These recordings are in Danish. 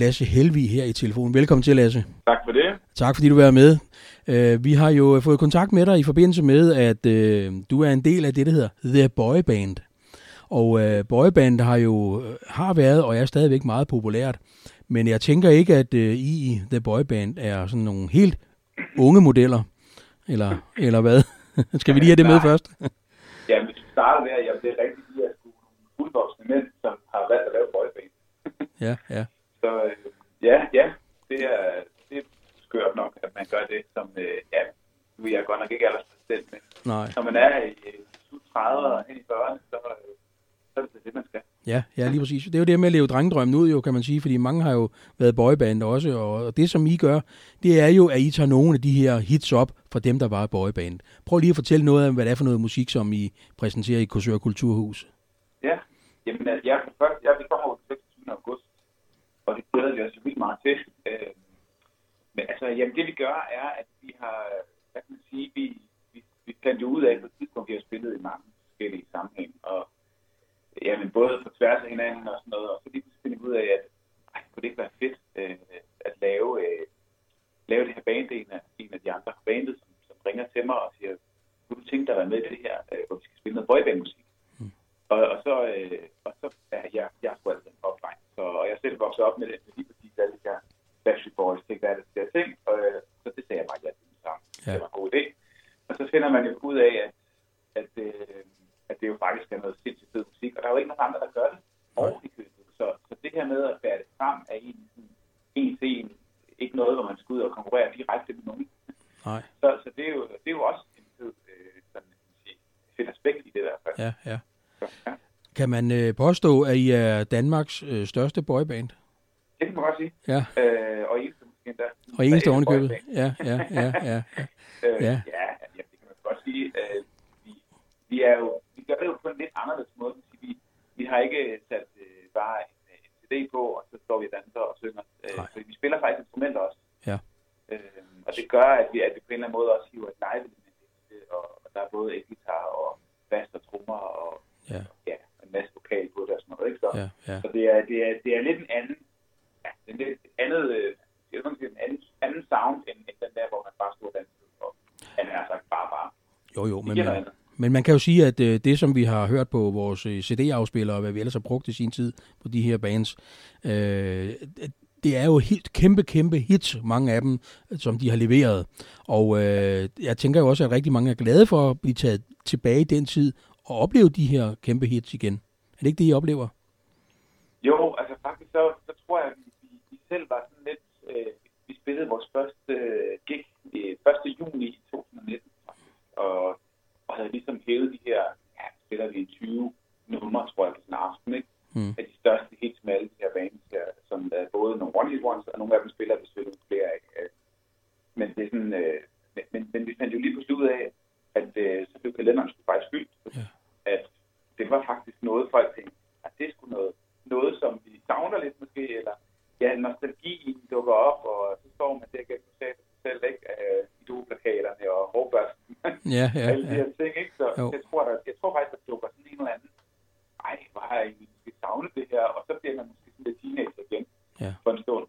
Lasse Helvig her i telefonen. Velkommen til, Lasse. Tak for det. Tak fordi du er med. Uh, vi har jo fået kontakt med dig i forbindelse med, at uh, du er en del af det, der hedder The Boy Band. Og uh, boyband har jo har været og er stadigvæk meget populært. Men jeg tænker ikke, at I i The Boy Band er sådan nogle helt unge modeller. Eller, eller hvad? Skal vi lige have det med først? ja, hvis vi starter der, jamen det er rigtigt, at er fuldvoksne mænd, som har valgt at lave boyband. ja, ja. Så øh, ja, ja, det er, det er skørt nok, at man gør det, som, øh, ja, nu er jeg godt nok ikke aldersbestemt, men Nej. når man er i øh, 30'erne og hen i 40'erne, så, øh, så er det det, man skal. Ja, ja, lige præcis. Det er jo det med at leve drengedrømmen ud, jo, kan man sige, fordi mange har jo været boyband også, og det, som I gør, det er jo, at I tager nogle af de her hits op fra dem, der var boyband. Prøv lige at fortælle noget om, hvad det er for noget musik, som I præsenterer i Korsør Kulturhus. Ja, jamen, jeg, først, jeg, vi kommer jo 26. august, og det glæder vi os vildt meget til. Øh, men altså, jamen, det vi gør, er, at vi har, hvad kan man sige, vi, vi, vi fandt jo ud af på et tidspunkt, vi har spillet i mange forskellige sammenhæng, og jamen, både på tværs af hinanden og sådan noget, og så lige pludselig vi ud af, at ej, kunne det ikke være fedt øh, at lave, øh, lave det her band, en af, en af de andre bandet, som, som ringer til mig og siger, kunne du tænke dig at være med i det her, øh, hvor vi skal spille noget boybandmusik? Mm. Og, og, så, øh, og så ja, jeg, jeg skulle altså en popdreng, så, og jeg selv voksede op med det, med lige præcis alle de her Backstreet Boys, hvad er det, der ting, og øh, så det sagde jeg bare ja til den sang. Ja. Det var en god idé. Og så finder man jo ud af, at, at øh, at det jo faktisk er noget sindssygt fed musik, og der er jo ikke nogen andre, der gør det ordentligt købet. Så, så det her med at bære det frem er en, en til en, ikke noget, hvor man skal ud og konkurrere direkte med nogen. Nej. Så, så det, er jo, det er jo også en fed, øh, sådan, sige, fed aspekt i det der. Faktisk. Ja, ja. Så, ja. Kan man øh, påstå, at I er Danmarks øh, største boyband? Det kan man godt sige. Ja. Øh, og eneste måske endda. Og eneste ovenikøbet. Ja, ja, ja, ja. ja. øh, ja. ja, det kan man godt sige. Øh, vi, vi er jo gør det jo på en lidt anderledes måde. Vi, vi har ikke sat øh, bare en, en CD på, og så står vi og danser og synger. Øh, så vi spiller faktisk instrumenter også. Ja. Øh, og det gør, at vi, at vi på en eller anden måde også hiver et live element og, og der er både guitar og bass og trommer og, ja. og ja, en masse vokal på det og sådan noget. Ikke? Så, ja, ja. så det, er, det, er, det er lidt en anden, ja, det er lidt andet, øh, det er en anden, anden sound, end, end den der, hvor man bare står og danser. Og han er sagt bare bare. Jo, jo, men, men, men man kan jo sige, at øh, det, som vi har hørt på vores øh, CD-afspillere, og hvad vi ellers har brugt i sin tid på de her bands, øh, det er jo helt kæmpe, kæmpe hits, mange af dem, som de har leveret. Og øh, jeg tænker jo også, at rigtig mange er glade for at blive taget tilbage i den tid opleve de her kæmpe hits igen. Er det ikke det, I oplever? Jo, altså faktisk så, så tror jeg, at vi, vi selv var sådan lidt... Øh, vi spillede vores første øh, gig øh, 1. juni 2019, og og havde ligesom hævet de her, ja, spiller vi 20 numre, tror jeg, på sådan en aften, ikke? Mm. Af de største hits med alle de her bands her, som er både nogle one hit ones, og nogle af dem spiller vi selvfølgelig flere af. Men det er sådan, øh, men, men vi fandt jo lige pludselig ud af, at øh, så blev kalenderen skulle faktisk fyldt. Ja. At det var faktisk noget, folk tænkte, at det skulle noget, noget, som vi savner lidt måske, eller ja, nostalgi dukker op, og så står man der gennem sig selv, ikke? Øh, idolplakaterne og hårbørsten. Ja, ja, alle de her ting, ikke? Så Jo. jeg tror, der, jeg tror faktisk, der dukker sådan en eller anden, ej, hvor har jeg egentlig savnet det her, og så bliver man måske sådan lidt teenager igen Ja. for en stund.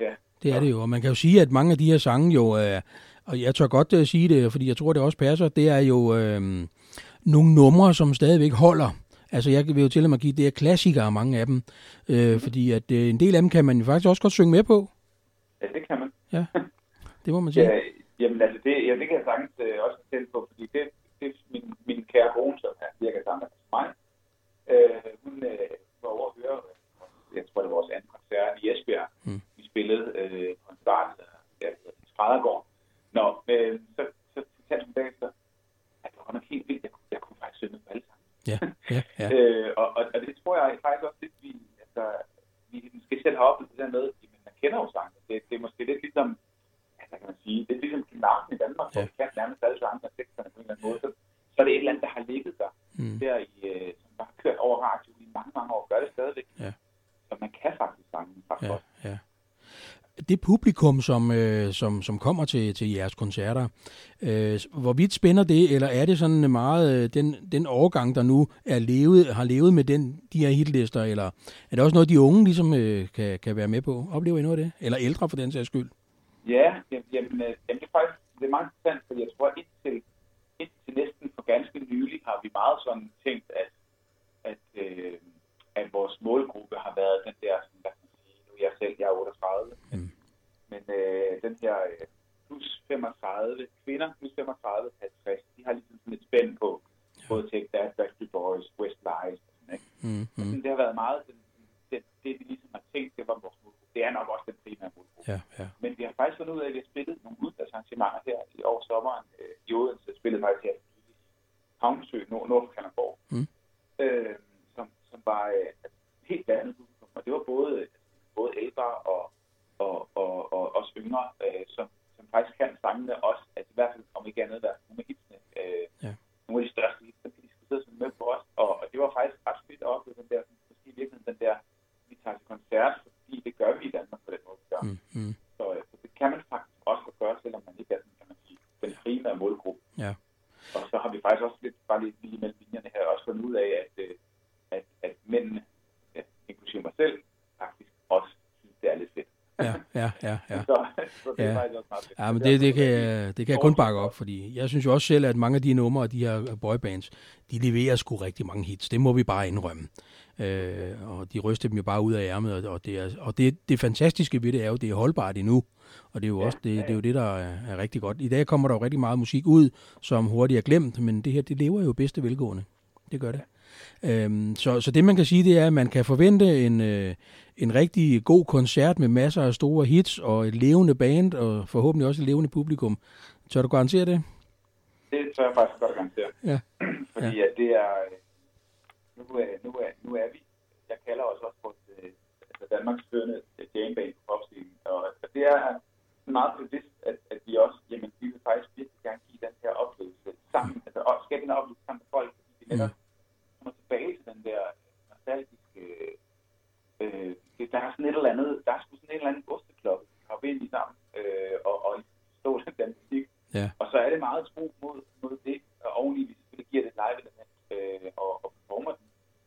Ja. Det er det jo, og man kan jo sige, at mange af de her sange jo, øh, og jeg tør godt øh, sige det, fordi jeg tror, det også passer, det er jo øh, nogle numre, som stadigvæk holder. Altså jeg vil jo til at give, det er klassikere, mange af dem, øh, Mhm. fordi at øh, en del af dem kan man jo faktisk også godt synge med på. ja, det kan man. Ja, det må man sige. Ja, jamen altså, det, ja, det kan jeg sagtens øh, også fortælle på, fordi det, det er min, min kære kone, som er cirka samme som mig. Øh, hun øh, var over at høre, øh, jeg tror, det var vores anden koncert i Esbjerg. Mm. Vi spillede øh, på en start, ja, hedder Trædergård. Nå, øh, så, så fortalte hun bagefter, at det var nok helt vildt, jeg, kunne- jeg kunne faktisk synge på alle sammen. Ja, ja, ja. Øh, og, og, og, det tror jeg faktisk også lidt, vi, altså, vi måske selv har oplevet det der med, at man kender jo sangen. Det, det er måske lidt ligesom, ja, hvad kan man sige, det er ligesom Kinarten i Danmark, hvor Ja. vi kan nærmest alle sange og teksterne på en eller anden måde. Så, så er det et eller andet, der har ligget der, Mm. der i, øh, som bare har kørt over radio i mange, mange år, gør det stadigvæk. Ja. Så man kan faktisk sangen faktisk Ja, godt. ja. Det publikum, som, øh, som, som kommer til, til jeres koncerter, øh, hvorvidt spænder det, eller er det sådan meget øh, den, den overgang, der nu er levet, har levet med den, de her hitlister, eller er det også noget, de unge ligesom øh, kan, kan være med på? Oplever I noget af det? Eller ældre for den sags skyld? Ja, jamen, jamen, øh, jamen det er faktisk det er meget interessant, fordi jeg tror, indtil, indtil næsten for ganske nylig har vi meget sådan tænkt, at, at, øh, at vores målgruppe har været den der, sådan, man sige, nu er jeg selv, jeg er 38, mm. Men øh, den her øh, plus 35, kvinder plus 35, 50, de har ligesom sådan et spænd på, ja. både Take That, Backstreet Boys, Westlife sådan, ikke? Mm, mm. Og det har været meget, det, det, det vi ligesom har tænkt, det var vores målgruppe. Det er nok også den primære målgruppe. Ja, ja. Men vi har faktisk fundet ud af, at vi har spillet nogle udlandsarrangementer her i år sommeren øh, i Odense. Spillet faktisk her i Havnsø, nord, nord for Kalundborg. Mm. Øh, som, som var øh, helt andet publikum. Og det var både, både ældre og, og, og, og også yngre, øh, som, som faktisk kan sangene også, altså i hvert fald om ikke andet, der nogle af hitsene, øh, ja. nogle af de største hits, som de sådan med på os. Og, og det var faktisk ret fedt at opleve den der, i virkeligheden den der, vi tager til koncert, fordi det gør vi i Danmark på den måde, vi gør. Mm, mm. Så, øh, så det kan man faktisk også gøre, selvom man ikke er den, kan man sige, den primære målgruppe. Ja. Og så har vi faktisk også lidt, bare lige, lige mellem linjerne her, også fundet ud af, at, øh, at, at mændene, ja, inklusive mig selv, faktisk også synes, det er lidt fedt. Ja, ja, ja. ja. så, så det ja. er faktisk også fedt. Ja, men det, det, kan, jeg- det kan jeg kun bakke op, fordi jeg synes jo også selv, at mange af de numre og de her boybands, de leverer sgu rigtig mange hits. Det må vi bare indrømme. Øh, og de ryster dem jo bare ud af ærmet, og, det, er, og det, det fantastiske ved det er jo, det er holdbart endnu. Og det er jo også det, det, er jo det der er, er rigtig godt. I dag kommer der jo rigtig meget musik ud, som hurtigt er glemt, men det her, det lever jo bedste velgående. Det gør det. Øhm, så, så det man kan sige, det er, at man kan forvente en, øh, en rigtig god koncert med masser af store hits og et levende band, og forhåbentlig også et levende publikum. Tør du garantere det? Det tør jeg faktisk godt garantere. Ja. Fordi ja. at det er, øh, nu er, nu er, nu er vi, jeg kalder os også vores, øh, altså Danmarks førende jameband på popstilen, og, og det er meget bevidst, at, at vi også, jamen vi vil faktisk virkelig gerne give den her oplevelse sammen, mm. altså og skabe den oplevelse sammen med folk, fordi vi netop kommer tilbage til den der nostalgiske, øh, det, der er sådan et eller andet, der er sgu sådan en eller anden osteklokke, vi har ind i sammen, øh, og, og forstå den, den musik, Ja. og så er det meget tro mod, mod det, og oveni vi selvfølgelig giver det et live element øh, og, og performer den.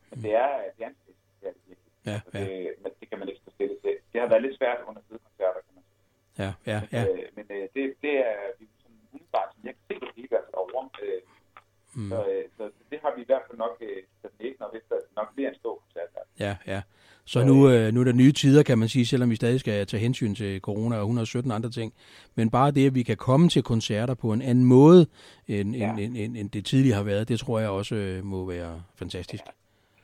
Men det er, det er en fest, det er det virkelig. Ja, Altså, ja. det, men det kan man ikke stå stille til. Det har været lidt svært under sidekoncerter, kan man sige. Ja, ja, ja. Øh, men øh, det, det er vi sådan umiddelbart, som jeg kan se det i hvert fald over. Øh, Mm. så, øh, så, det har vi i hvert fald nok øh, vidst, at det nok bliver en stor koncert her. Ja, ja. Så nu, øh, nu er der nye tider, kan man sige, selvom vi stadig skal tage hensyn til corona og 117 andre ting. Men bare det, at vi kan komme til koncerter på en anden måde, end, Ja. end, end, end, det tidligere har været, det tror jeg også øh, må være fantastisk.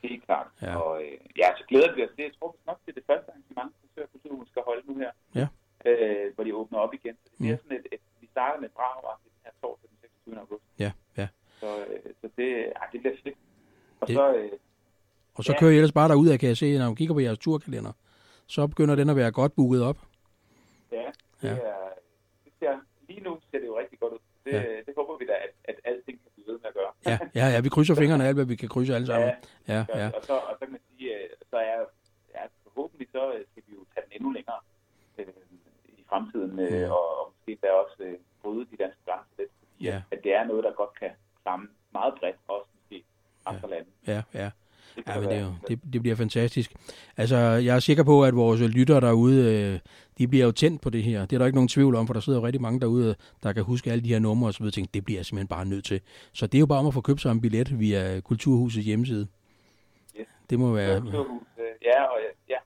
Helt klart. Ja. Og øh, ja, så glæder vi os. Det jeg tror nok, det er det første arrangement, som Kulturhus skal holde nu her. Ja. Øh, hvor de åbner op igen. Så det bliver Mm. sådan et, et, vi starter med et brag den her torsdag den 26. august. Ja, ja. Så, øh, så det, ej, det bliver fedt. Og Det- så, øh, Og så Ja. kører I ellers bare derud af, kan jeg se, når man kigger på jeres turkalender. Så begynder den at være godt booket op. ja, det, Ja. Er, det ser, lige nu ser det jo rigtig godt ud. Det, Ja. ja. det håber vi da, at, at alting ved med at gøre. Ja, ja, ja vi krydser fingrene alt, hvad vi kan krydse alle sammen. Ja, Ja, ja. Og, så, og så kan man sige, øh, så er ja, forhåbentlig så øh, skal vi jo tage den endnu længere øh, i fremtiden, øh, Mm. og, og måske da også øh, bryde de danske grænser lidt, fordi Ja. at, det er noget, der godt kan samme meget bredt, også måske andre lande. Ja, ja. Det kan Ja, men det, er jo, det, det bliver fantastisk. Altså, jeg er sikker på, at vores lyttere derude, øh, de bliver jo tændt på det her. Det er der ikke nogen tvivl om, for der sidder jo rigtig mange derude, der kan huske alle de her numre og så videre. Tænke, det bliver jeg simpelthen bare nødt til. Så det er jo bare om at få købt sig en billet via Kulturhusets hjemmeside. Yes. Det må være... Kulturhus, øh, ja, og ja,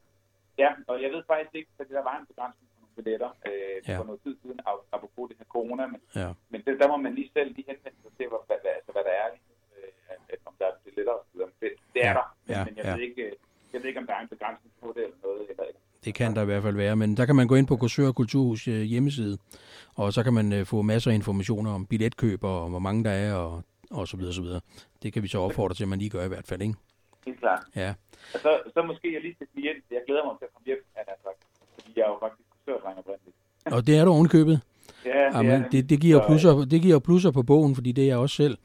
ja, og jeg ved faktisk ikke, fordi der var en begrænsning på nogle billetter øh, Ja. for noget tid siden, ap- apropos det her corona, men, Ja, men det, der må man lige selv lige henvende sig til, hvad, hvad, altså, hvad der er, lige at, om der er videre. Men Det, det er Ja, der, men, ja, men jeg, ja. ved ikke, øh, jeg ved ikke, om der er en begrænsning på det eller noget. Eller, det kan der i hvert fald være. Men der kan man gå ind på Korsør Kulturhus øh, hjemmeside, og så kan man øh, få masser af informationer om billetkøb og hvor mange der er, og, og så videre, så videre. Det kan vi så opfordre til, at man lige gør i hvert fald, ikke? Helt klart. Ja, Og så, så måske jeg lige skal sige, at jeg glæder mig til at komme hjem, sagt. Fordi jeg er jo faktisk kursørdreng oprindeligt. og det er du ovenikøbet. Ja, det, Jamen, det, det, giver Så, plusser, det giver plusser på bogen, fordi det er jeg også selv.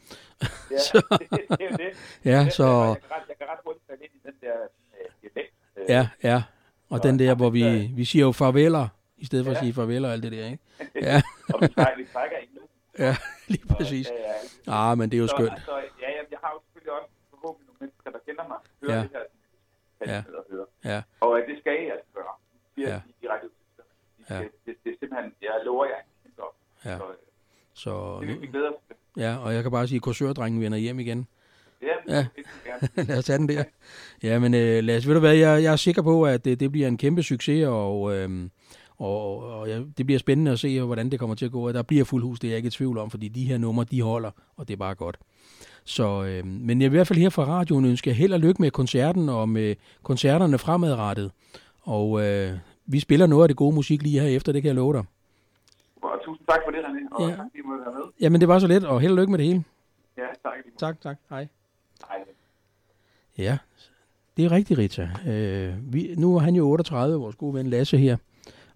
Ja, så- det, det, er jo det. Ja, Det- så... Jeg kan ret, jeg kan ret hurtigt falde ind i den der øh, dialekt. Øh, Ja, ja. Og Så- den der, hvor vi, vi siger jo farveler i stedet for ja. at sige farvel og alt det der, ikke? Ja. og vi trækker, vi trækker ikke nu. Ja, lige præcis. Og, ja, ja. Ah, men det er jo så, skønt. Altså, ja, jeg, jeg har jo selvfølgelig også forhåbentlig nogle mennesker, der kender mig, hører ja. det her, ja. og høre. Ja. Og det skal I altså gøre. Det er Ja. de radio Ja. det, det, det, er simpelthen, jeg lover jer op. Ja. Så, øh, Så, det vil vi glæde os. Ja, og jeg kan bare sige, at kursørdrengen vender hjem igen. Ja, Ja. lad os tage den der. Ja, men øh, lad os, ved du hvad, jeg, jeg er sikker på, at det, det bliver en kæmpe succes, og, øh, og, og ja, det bliver spændende at se, hvordan det kommer til at gå. Der bliver fuld hus, det er jeg ikke i tvivl om, fordi de her numre, de holder, og det er bare godt. Så, øh, men jeg i hvert fald her fra radioen ønske jer held og lykke med koncerten og med koncerterne fremadrettet. Og øh, vi spiller noget af det gode musik lige her efter, det kan jeg love dig. Tusind tak for det, René. Og Ja. tak, fordi I måtte være med. Jamen, det var så let, og held og lykke med det hele. Ja, tak. Tak, tak. Hej. Hej. Ja, det er rigtigt, Rita. Øh, vi, nu er han jo 38, vores gode ven Lasse her.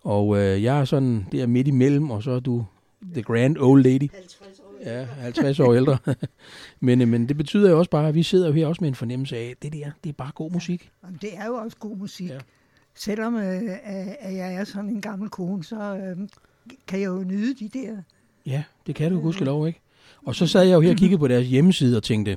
Og øh, jeg er sådan der midt imellem, og så er du the grand old lady. 50 år. Ja, 50 år ældre. men, øh, men det betyder jo også bare, at vi sidder jo her også med en fornemmelse af, at det der, det er bare god musik. Jamen, det er jo også god musik. Ja. Selvom øh, at at jeg er sådan en gammel kone, så øh, kan jeg jo nyde de der. Ja, det kan du gudskelov, ikke? Og så sad jeg jo her og kiggede på deres hjemmeside og tænkte,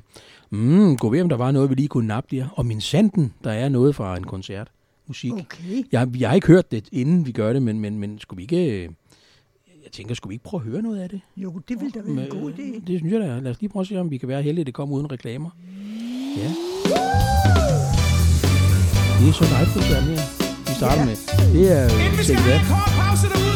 mm, gå ved, om der var noget, vi lige kunne nappe der. Og min sanden, der er noget fra en koncert. Musik. Okay. Jeg, jeg har ikke hørt det, inden vi gør det, men, men, men skulle vi ikke... øh, Jeg tænker, skulle vi ikke prøve at høre noget af det? Jo, det ville da være en god idé. Det synes jeg da. Lad os lige prøve at se, om vi kan være heldige, at det kommer uden reklamer. Ja. Det er så live-koncert her. Vi starter Ja. med. Det er Inden vi øh, skal have en kort pause derude,